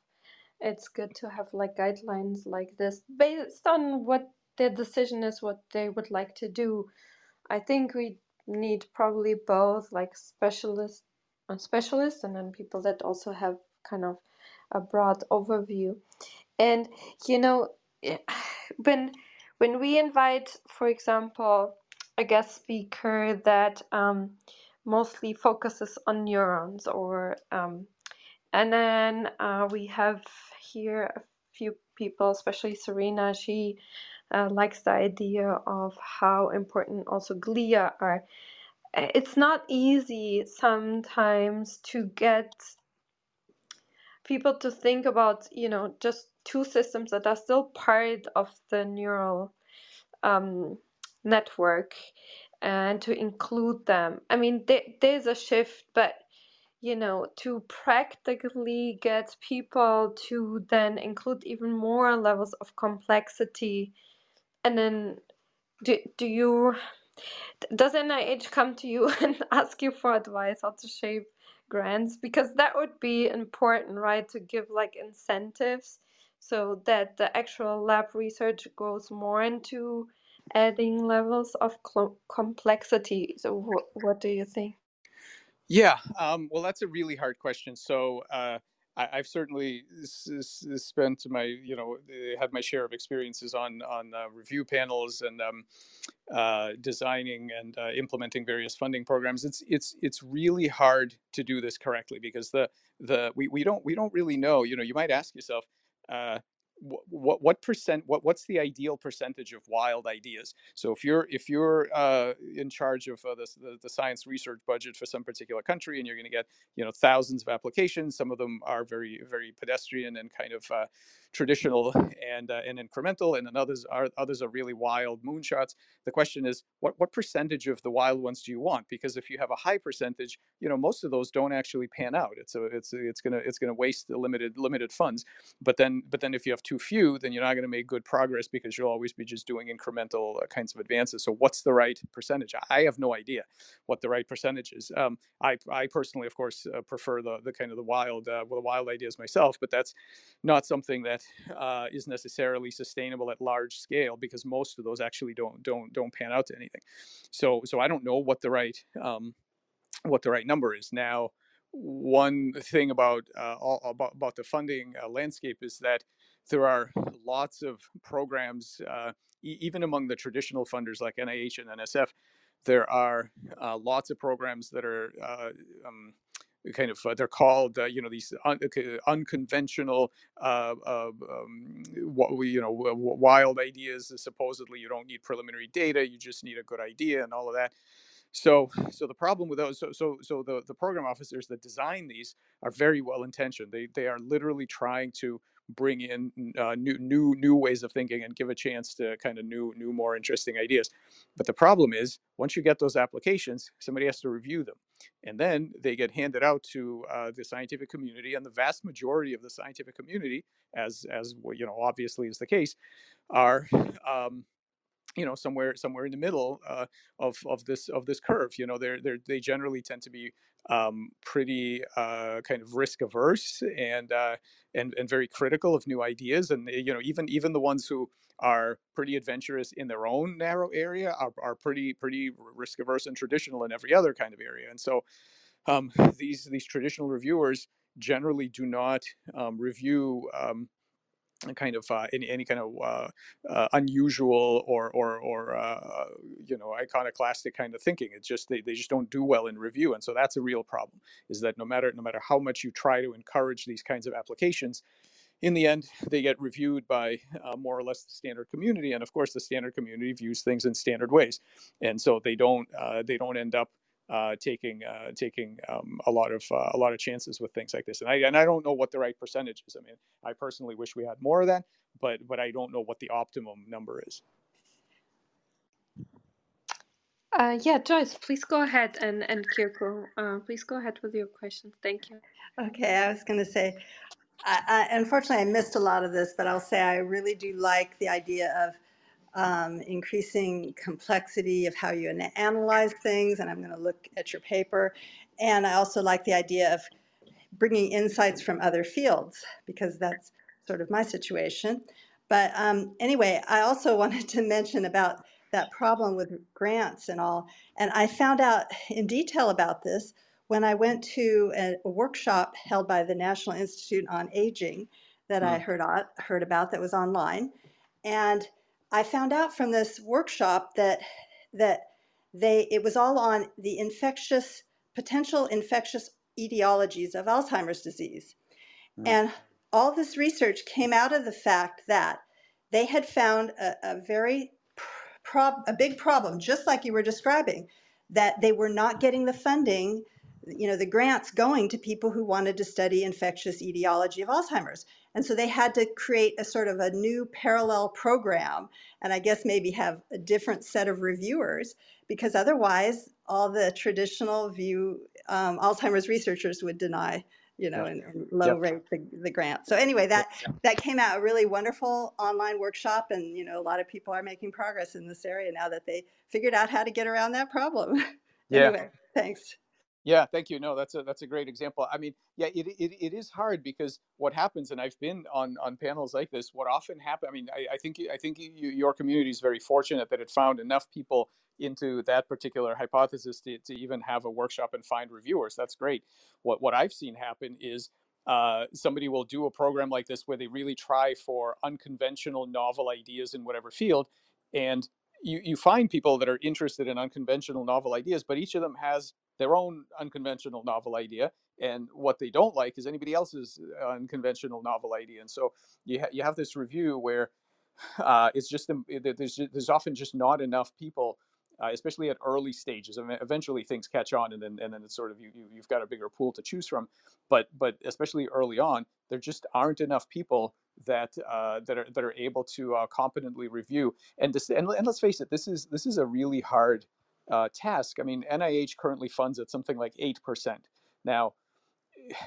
S1: it's good to have like guidelines like this based on what their decision is, what they would like to do. I think we need probably both, like specialists, uh, specialists, and then people that also have kind of a broad overview. And you know, when when we invite, for example, a guest speaker that um, mostly focuses on neurons, or um, and then uh, we have here a few people, especially Serena. She uh, likes the idea of how important also glia are. It's not easy sometimes to get people to think about, you know, just two systems that are still part of the neural um, network and to include them. I mean, there's a shift, but you know, to practically get people to then include even more levels of complexity, and then do, do you does NIH come to you [laughs] and ask you for advice how to shape grants? Because that would be important, right? To give like incentives so that the actual lab research goes more into adding levels of complexity. So, wh- what do you think?
S2: Yeah, um, well, that's a really hard question. So, uh, I, have certainly spent my, you know, had my share of experiences on on uh, review panels and um, uh, designing and uh, implementing various funding programs. It's it's it's really hard to do this correctly because the the we, we don't we don't really know. You know, you might ask yourself, uh, what what percent what what's the ideal percentage of wild ideas? So if you're if you're uh, in charge of uh, the, the, the science research budget for some particular country and you're going to get you know thousands of applications some of them are very very pedestrian and kind of uh, traditional and uh, and incremental and then others are others are really wild moonshots. The question is what what percentage of the wild ones do you want? Because if you have a high percentage you know most of those don't actually pan out. It's a it's it's to it's to waste the limited limited funds. But then but then if you have too few then you're not going to make good progress because you'll always be just doing incremental uh, kinds of advances. So what's the right percentage? I have no idea what the right percentage is. Um, i i personally of course uh, prefer the the kind of the wild uh, well, the wild ideas myself but that's not something that uh, is necessarily sustainable at large scale because most of those actually don't don't don't pan out to anything so so i don't know what the right um, what the right number is now one thing about uh, all, about, about the funding uh, landscape is that there are lots of programs, uh, e- even among the traditional funders like NIH and NSF. There are uh, lots of programs that are uh, um, kind of uh, they're called you know these un- unconventional um, what we you know wild ideas. Supposedly, you don't need preliminary data; you just need a good idea and all of that. So, so the problem with those, so, so, so the, the program officers that design these are very well intentioned. They, they are literally trying to bring in uh, new, new, new ways of thinking and give a chance to kind of new, new, more interesting ideas. But the problem is, once you get those applications, somebody has to review them, and then they get handed out to uh, the scientific community. And the vast majority of the scientific community, as, as you know, obviously is the case, are um, you know somewhere somewhere in the middle uh, of of this of this curve you know they're they they generally tend to be um, pretty uh, kind of risk averse and uh, and and very critical of new ideas and you know even even the ones who are pretty adventurous in their own narrow area are, are pretty pretty risk averse and traditional in every other kind of area and so um, [laughs] these these traditional reviewers generally do not um, review um, kind of uh, any any kind of uh, uh, unusual or or or uh, you know iconoclastic kind of thinking. It's just they, they just don't do well in review, and so that's a real problem. Is that no matter no matter how much you try to encourage these kinds of applications, in the end they get reviewed by uh, more or less the standard community, and of course the standard community views things in standard ways, and so they don't uh, they don't end up uh, taking uh, taking um, a lot of uh, a lot of chances with things like this. And I and I don't know what the right percentage is. I mean, I personally wish we had more of that, but but I don't know what the optimum number is.
S1: Uh, yeah, Joyce, please go ahead, and and Kirko, uh, please go ahead with your questions. Thank you.
S3: Okay, I was going to say, I, unfortunately, I missed a lot of this, but I'll say I really do like the idea of um, increasing complexity of how you analyze things, and I'm going to look at your paper. And I also like the idea of bringing insights from other fields because that's sort of my situation. But um, anyway, I also [laughs] wanted to mention about that problem with grants and all. And I found out in detail about this when I went to a, a workshop held by the National Institute on Aging that mm. I hmm. heard, heard about that was online. And I found out from this workshop that that they it was all on the infectious potential infectious etiologies of Alzheimer's disease. Mm. And all this research came out of the fact that they had found a, a very prob- a big problem, just like you were describing, that they were not getting the funding, you know, the grants going to people who wanted to study infectious etiology of Alzheimer's. And so they had to create a sort of a new parallel program and I guess maybe have a different set of reviewers because otherwise all the traditional view um, Alzheimer's researchers would deny you know, and, and low yep. rate the, the, grant. So anyway, that yep. that came out a really wonderful online workshop, and you know, a lot of people are making progress in this area now that they figured out how to get around that problem. [laughs]
S2: Yeah.
S3: anyway, thanks.
S2: Yeah, thank you. No, that's a that's a great example. I mean, yeah, it, it, it is hard because what happens, and I've been on on panels like this. What often happens, I mean, I, I think I think you, your community is very fortunate that it found enough people into that particular hypothesis to, to even have a workshop and find reviewers. That's great. What what I've seen happen is uh, somebody will do a program like this where they really try for unconventional, novel ideas in whatever field, and you, you find people that are interested in unconventional novel ideas, but each of them has their own unconventional novel idea and what they don't like is anybody else's unconventional novel idea. And so you ha- you have this review where uh, it's just there's there's often just not enough people uh, especially at early stages. I mean, eventually things catch on, and then and then it's sort of you, you you've got a bigger pool to choose from. But but especially early on, there just aren't enough people that uh, that are that are able to uh, competently review. And, this, and and let's face it, this is this is a really hard uh, task. I mean, NIH currently funds at something like eight percent. Now,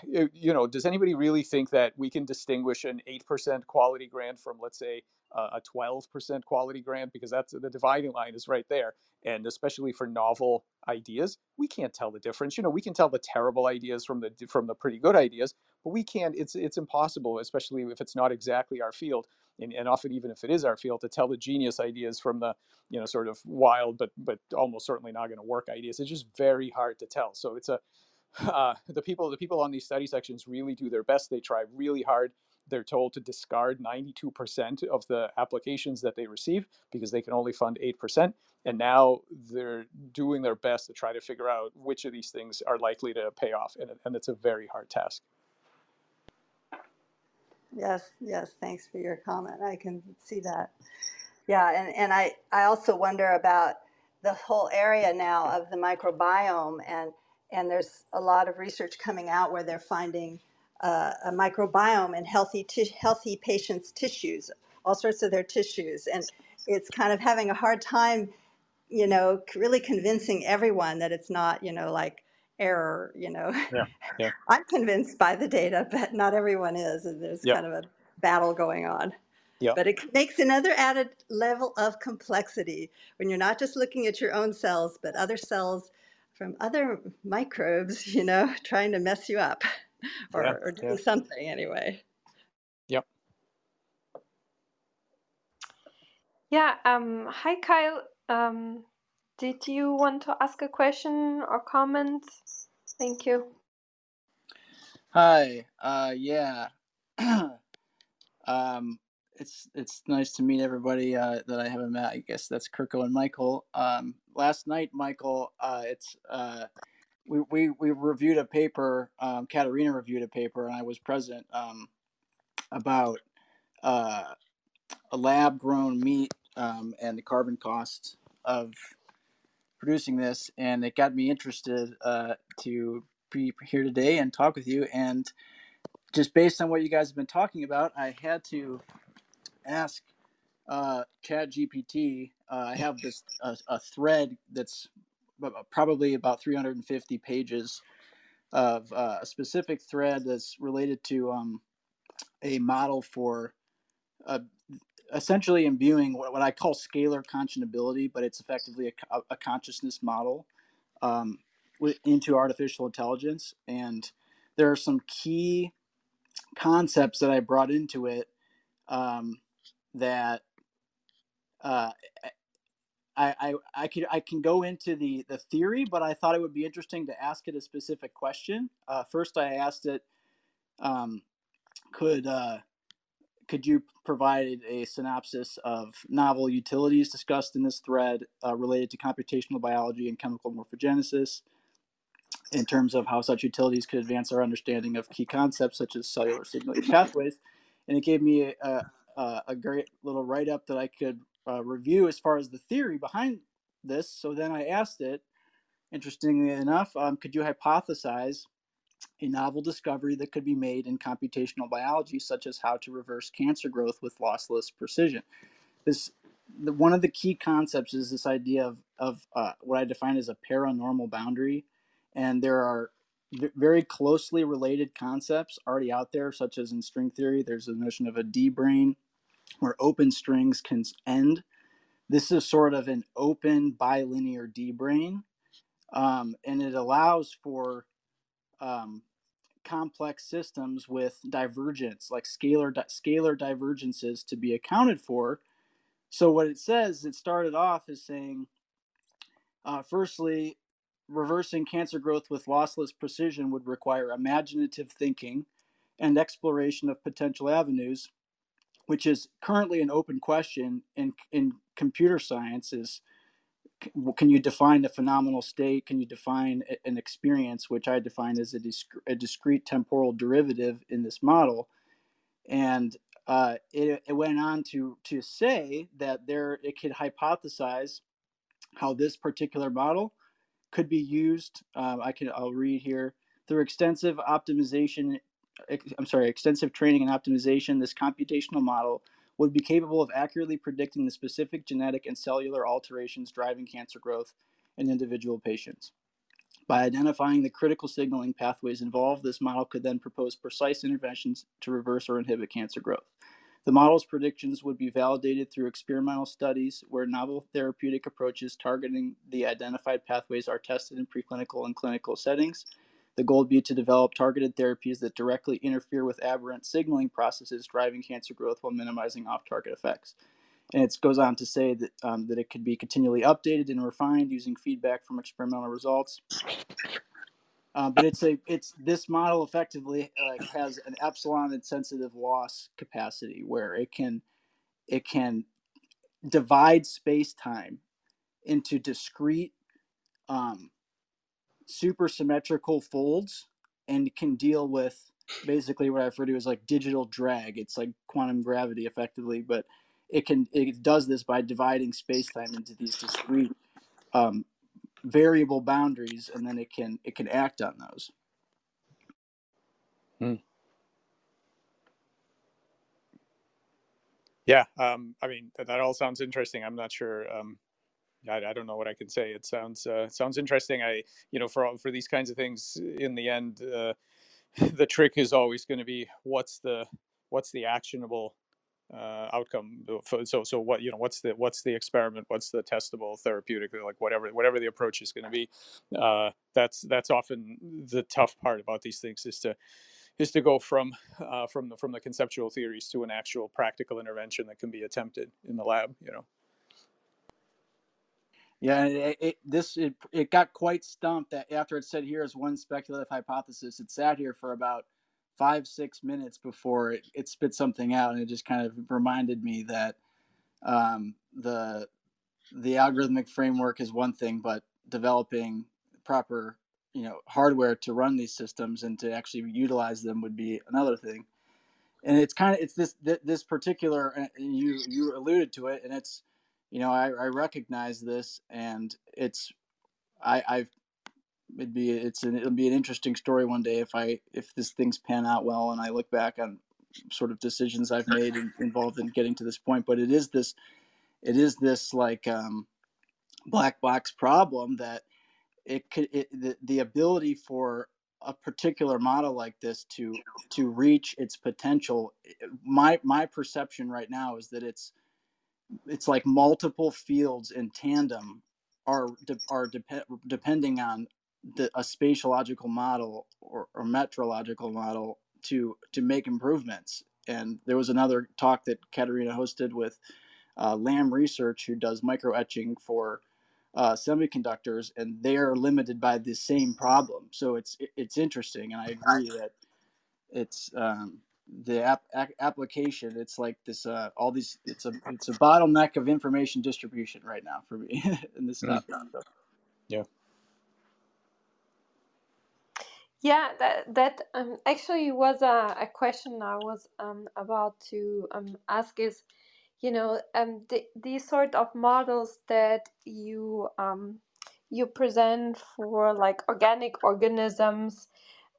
S2: you know, does anybody really think that we can distinguish an 8% quality grant from, let's say, a 12% quality grant? Because that's the dividing line is right there. And especially for novel ideas, we can't tell the difference. You know, we can tell the terrible ideas from the from the pretty good ideas, but we can't. It's it's impossible, especially if it's not exactly our field, and, and often even if it is our field, to tell the genius ideas from the you know sort of wild but but almost certainly not going to work ideas. It's just very hard to tell. So it's a uh, the people the people on these study sections really do their best. They try really hard. They're told to discard 92% of the applications that they receive because they can only fund 8%. And now they're doing their best to try to figure out which of these things are likely to pay off. And, and it's a very hard task.
S3: Yes, yes. Thanks for your comment. I can see that. Yeah, and, and I, I also wonder about the whole area now of the microbiome and and there's a lot of research coming out where they're finding uh, a microbiome in healthy t- healthy patients' tissues, all sorts of their tissues, and it's kind of having a hard time, you know, really convincing everyone that it's not, you know, like error. You know,
S2: yeah, yeah. [laughs]
S3: I'm convinced by the data, but not everyone is, and there's yep. kind of a battle going on.
S2: Yep.
S3: But it makes another added level of complexity when you're not just looking at your own cells, but other cells from other microbes, you know, [laughs] trying to mess you up [laughs] or, yeah, or doing yeah. something anyway.
S2: Yep.
S1: Yeah. Um, hi, Kyle. Um, did you want to ask a question or comment? Thank you.
S4: Hi. Uh, yeah. [clears throat] um, it's it's nice to meet everybody uh, that I haven't met. I guess that's Kirko and Michael. Um, last night, Michael, uh, it's uh, we, we we reviewed a paper. Um, Katerina reviewed a paper, and I was present um, about uh, a lab grown meat um, and the carbon cost of producing this, and it got me interested uh, to be here today and talk with you. And just based on what you guys have been talking about, I had to ask uh, Chat GPT. Uh, I have this a thread that's probably about 350 pages of uh, a specific thread that's related to um, a model for uh, essentially imbuing what, what I call scalar conscionability, but it's effectively a, a consciousness model um, into artificial intelligence. And there are some key concepts that I brought into it um, that uh, I, I I could I can go into the the theory, but I thought it would be interesting to ask it a specific question. Uh, first, I asked it, um, could uh, could you provide a synopsis of novel utilities discussed in this thread uh, related to computational biology and chemical morphogenesis? In terms of how such utilities could advance our understanding of key concepts such as cellular signaling pathways, and it gave me a, uh, a great little write up that I could uh, review as far as the theory behind this. So then I asked it, interestingly enough, um, could you hypothesize a novel discovery that could be made in computational biology, such as how to reverse cancer growth with lossless precision? This the, one of the key concepts is this idea of, of uh, what I define as a paranormal boundary. And there are very closely related concepts already out there, such as in string theory, there's the notion of a D brane where open strings can end. This is sort of an open bilinear D brane, um, and it allows for um, complex systems with divergence, like scalar di- scalar divergences, to be accounted for. So what it says, it started off as saying, uh, firstly, reversing cancer growth with lossless precision would require imaginative thinking and exploration of potential avenues which is currently an open question in, in computer science, is can you define a phenomenal state? Can you define an experience, which I define as a, disc- a discrete temporal derivative in this model? And uh, it, it went on to to say that there it could hypothesize how this particular model could be used. Um, I can I'll read here through extensive optimization. I'm sorry, extensive training and optimization. This computational model would be capable of accurately predicting the specific genetic and cellular alterations driving cancer growth in individual patients. By identifying the critical signaling pathways involved, this model could then propose precise interventions to reverse or inhibit cancer growth. The model's predictions would be validated through experimental studies where novel therapeutic approaches targeting the identified pathways are tested in preclinical and clinical settings. The goal would be to develop targeted therapies that directly interfere with aberrant signaling processes driving cancer growth while minimizing off target effects. And it goes on to say that, um, that it could be continually updated and refined using feedback from experimental results. Uh, but it's a it's this model effectively uh, has an epsilon insensitive loss capacity where it can it can divide space time into discrete um, supersymmetrical folds and can deal with basically what I refer to as like digital drag. It's like quantum gravity effectively, but it can it does this by dividing space time into these discrete um, variable boundaries, and then it can it can act on those.
S2: Hmm. Yeah, um, I mean that, that, all sounds interesting. I'm not sure. Um, I, I, don't know what I can say. It sounds uh, sounds interesting. I you know for for these kinds of things, in the end, uh, [laughs] the trick is always going to be what's the what's the actionable uh, outcome. So so what you know what's the what's the experiment? What's the testable therapeutic? Like whatever whatever the approach is going to be. Uh, that's that's often the tough part about these things is to is to go from uh, from the from the conceptual theories to an actual practical intervention that can be attempted in the lab. You know.
S4: Yeah, it, it, this it, it got quite stumped that after it said here is one speculative hypothesis, it sat here for about five six minutes before it, it spit something out and it just kind of reminded me that um, the the algorithmic framework is one thing but developing proper you know hardware to run these systems and to actually utilize them would be another thing. And it's kind of it's this this particular uh, you you alluded to it and it's you know i, I recognize this and it's i i've it'd be it's an it'll be an interesting story one day if I if this thing's pan out well and I look back on sort of decisions I've made in, [laughs] involved in getting to this point. But it is this it is this like um, black box problem that it could it, the, the ability for a particular model like this to to reach its potential my my perception right now is that it's it's like multiple fields in tandem are are dep- depending on the, a spatiological model or, or metrological model to to make improvements. And there was another talk that Katerina hosted with uh, Lam Research, who does micro etching for uh, semiconductors, and they are limited by the same problem. So it's it's interesting, and I agree that it's um, the app, application. It's like this uh, all these. It's a it's a bottleneck of information distribution right now for me [laughs] in this stuff. Mm-hmm.
S2: Yeah.
S1: Yeah, that that um, actually was a, a question I was um, about to um, ask is, you know, um, the, these sort of models that you um, you present for like organic organisms,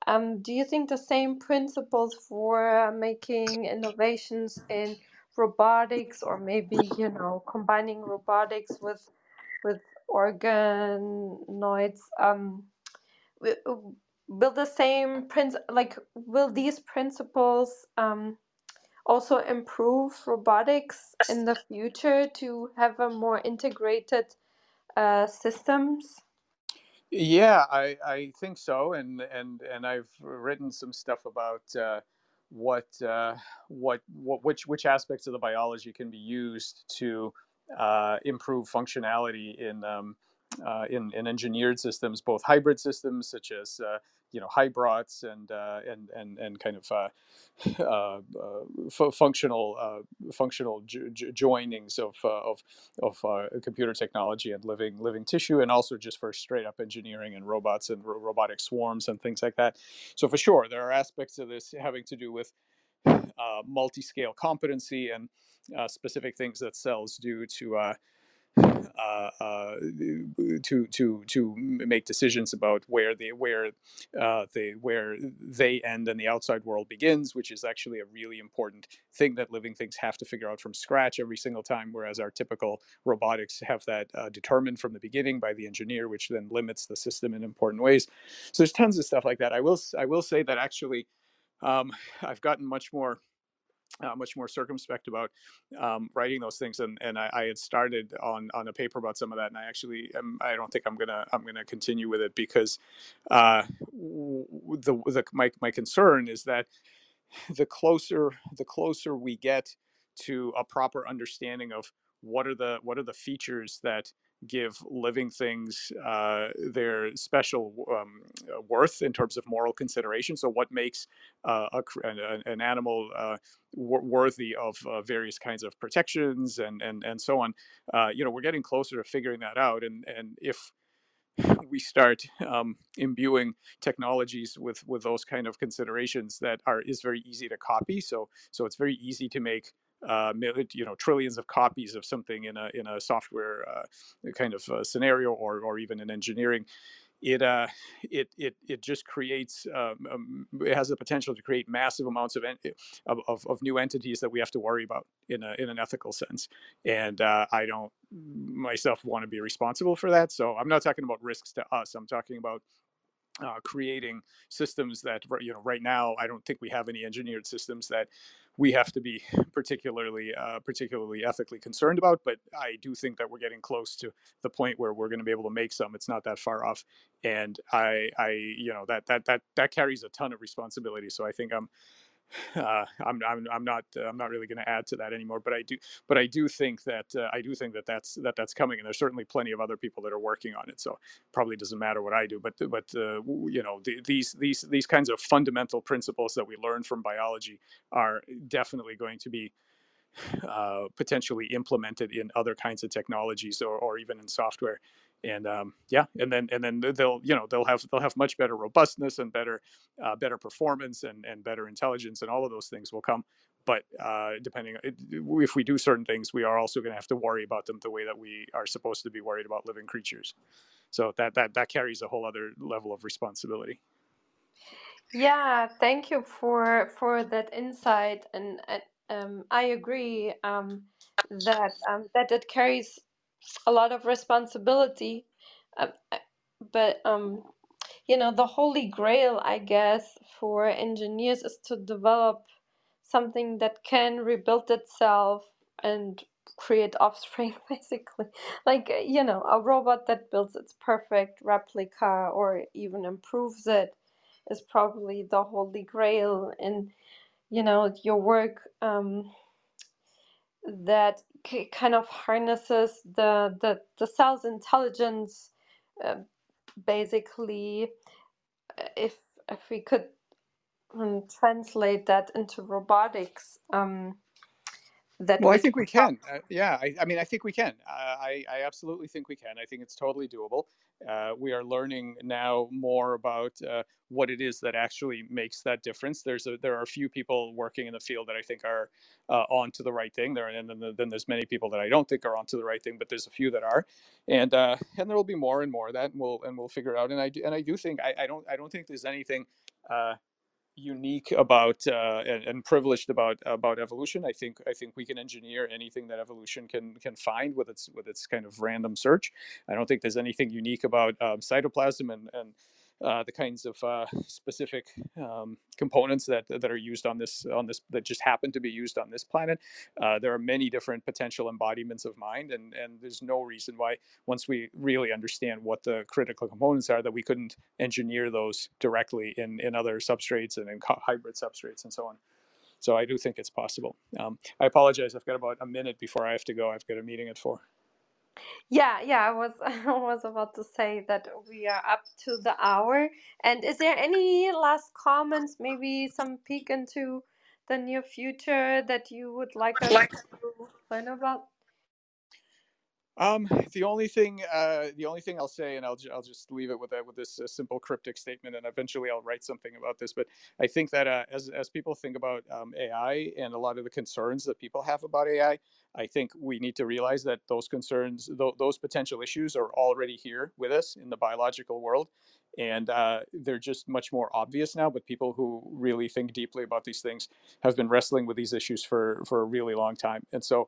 S1: um, do you think the same principles for making innovations in robotics or maybe you know combining robotics with with organoids um, will the same prince like will these principles um, also improve robotics in the future to have a more integrated uh, systems
S2: yeah i i think so and and and i've written some stuff about uh, what uh, what what which which aspects of the biology can be used to uh, improve functionality in um, uh, in, in engineered systems, both hybrid systems such as uh, you know hybrids and uh, and and and kind of uh, [laughs] uh, f- functional uh, functional jo- jo- joinings of uh, of of uh, computer technology and living living tissue, and also just for straight up engineering and robots and ro- robotic swarms and things like that. So for sure, there are aspects of this having to do with multi-scale competency and specific things that cells do to uh, uh, to to to make decisions about where they where uh, they where they end and the outside world begins, which is actually a really important thing that living things have to figure out from scratch every single time, whereas our typical robotics have that uh, determined from the beginning by the engineer, which then limits the system in important ways. So there's tons of stuff like that. I will I will say that actually um, I've gotten much more uh, much more circumspect about um, writing those things, and and I, I, had started on on a paper about some of that, and I actually am, I don't think I'm gonna I'm gonna continue with it because uh, the the my my concern is that the closer the closer we get to a proper understanding of what are the what are the features that give living things uh, their special um, uh, worth in terms of moral consideration. So, what makes uh, a, an, an, animal uh, worthy of uh, various kinds of protections and and and so on? Uh, you know, we're getting closer to figuring that out. And and if we start um, imbuing technologies with with those kind of considerations that are is very easy to copy so so it's very easy to make uh, you know trillions of copies of something in a in a software uh, kind of uh, scenario or or even in engineering it uh, it it it just creates um, um, it has the potential to create massive amounts of, of, of of new entities that we have to worry about in a in an ethical sense, and uh, I don't myself want to be responsible for that. So I'm not talking about risks to us. I'm talking about uh, creating systems that you know right now I don't think we have any engineered systems that we have to be [laughs] particularly uh, particularly ethically concerned about. But I do think that we're getting close to the point where we're going to be able to make some. It's not that far off, and I I you know that that that that carries a ton of responsibility. So I think I'm uh, I'm, I'm, I'm not uh, I'm not really going to add to that anymore. But I do but I do think that uh, I do think that that's that that's coming, and there's certainly plenty of other people that are working on it. So probably doesn't matter what I do. But but uh, you know the, these these these kinds of fundamental principles that we learn from biology are definitely going to be uh, potentially implemented in other kinds of technologies or, or even in software and um, yeah and then and then they'll you know they'll have they'll have much better robustness and better uh, better performance and and better intelligence and all of those things will come. But uh, depending if we do certain things we are also going to have to worry about them the way that we are supposed to be worried about living creatures. So that that that carries a whole other level of responsibility.
S1: Yeah thank you for for that insight. And, and um, i agree um, that um, that it carries a lot of responsibility. Uh, but um, you know, the holy grail, I guess, for engineers is to develop something that can rebuild itself and create offspring [laughs] basically like you know a robot that builds its perfect replica or even improves it is probably the holy grail in you know your work um, that kind of harnesses the the, the cell's intelligence uh, basically uh, if if we could um, translate that into robotics um,
S2: that well, I think we can. Uh, yeah, I, I, mean, I think we can. Uh, I, I absolutely think we can. I think it's totally doable. Uh, we are learning now more about uh, what it is that actually makes that difference. There's a, there are a few people working in the field that I think are uh, onto the right thing. There, and then, then there's many people that I don't think are on to the right thing, but there's a few that are, and uh, and there will be more and more of that, and we'll and we'll figure it out. And I do, and I do think I, I don't I don't think there's anything unique about uh, and, and, privileged about about evolution. I think I think we can engineer anything that evolution can can find with its with its kind of random search. I don't think there's anything unique about um, cytoplasm and and uh, the kinds of uh, specific um, components that that are used on this on this that just happen to be used on this planet. Uh, there are many different potential embodiments of mind, and and there's no reason why once we really understand what the critical components are, that we couldn't engineer those directly in in other substrates and in hybrid substrates and so on. So I do think it's possible. Um, I apologize. I've got about a minute before I have to go. I've got a meeting at four.
S1: Yeah, yeah, I was [laughs] I was about to say that we are up to the hour. And is there any last comments, maybe some peek into the near future that you would like us to learn about?
S2: Um, the only thing, uh, the only thing I'll say, and I'll, I'll just leave it with that, with this uh, simple cryptic statement, and eventually I'll write something about this. But I think that uh, as as people think about um, AI and a lot of the concerns that people have about AI, I think we need to realize that those concerns, th- those potential issues, are already here with us in the biological world, and uh, they're just much more obvious now. But people who really think deeply about these things have been wrestling with these issues for for a really long time, and so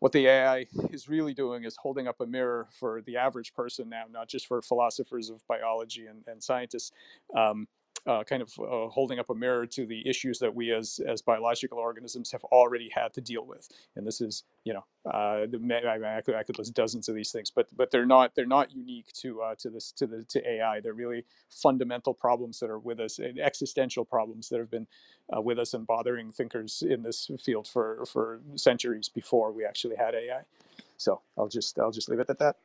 S2: what the AI is really doing is holding up a mirror for the average person now, not just for philosophers of biology and, and scientists. Um, uh, kind of uh, holding up a mirror to the issues that we as as biological organisms have already had to deal with. And this is, you know, uh, I, could, I could list dozens of these things, but but they're not they're not unique to uh, to this to the to AI. They're really fundamental problems that are with us, and existential problems that have been uh, with us and bothering thinkers in this field for for centuries before we actually had AI. So I'll just I'll just leave it at that.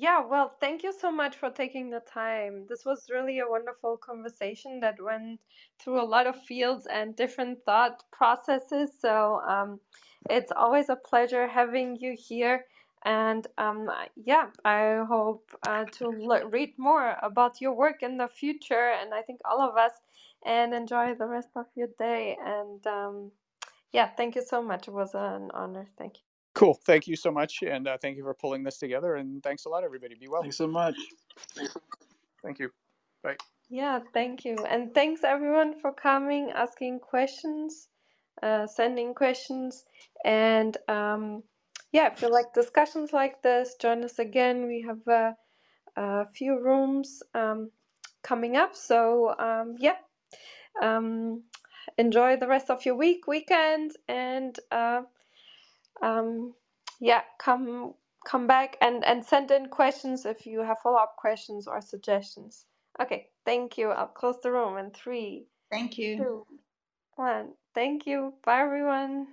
S1: Yeah, well, thank you so much for taking the time. This was really a wonderful conversation that went through a lot of fields and different thought processes. So, um, it's always a pleasure having you here. And um, yeah, I hope uh, to read more about your work in the future. And I think all of us, and enjoy the rest of your day. And um, yeah, thank you so much. It was an honor. Thank you.
S2: Cool. Thank you so much. And uh, thank you for pulling this together. And thanks a lot, everybody. Be well.
S4: Thanks so much.
S2: Thank you. Bye.
S1: Yeah, thank you. And thanks everyone for coming, asking questions, uh, sending questions. And um, yeah, if you like discussions like this, join us again. We have a, a few rooms um, coming up. So um, yeah, um, enjoy the rest of your week, weekend, and uh, um, yeah, come come back and and send in questions if you have follow up questions or suggestions. Okay, thank you. I'll close the room in three.
S3: Thank you.
S1: Two, one. Thank you. Bye, everyone.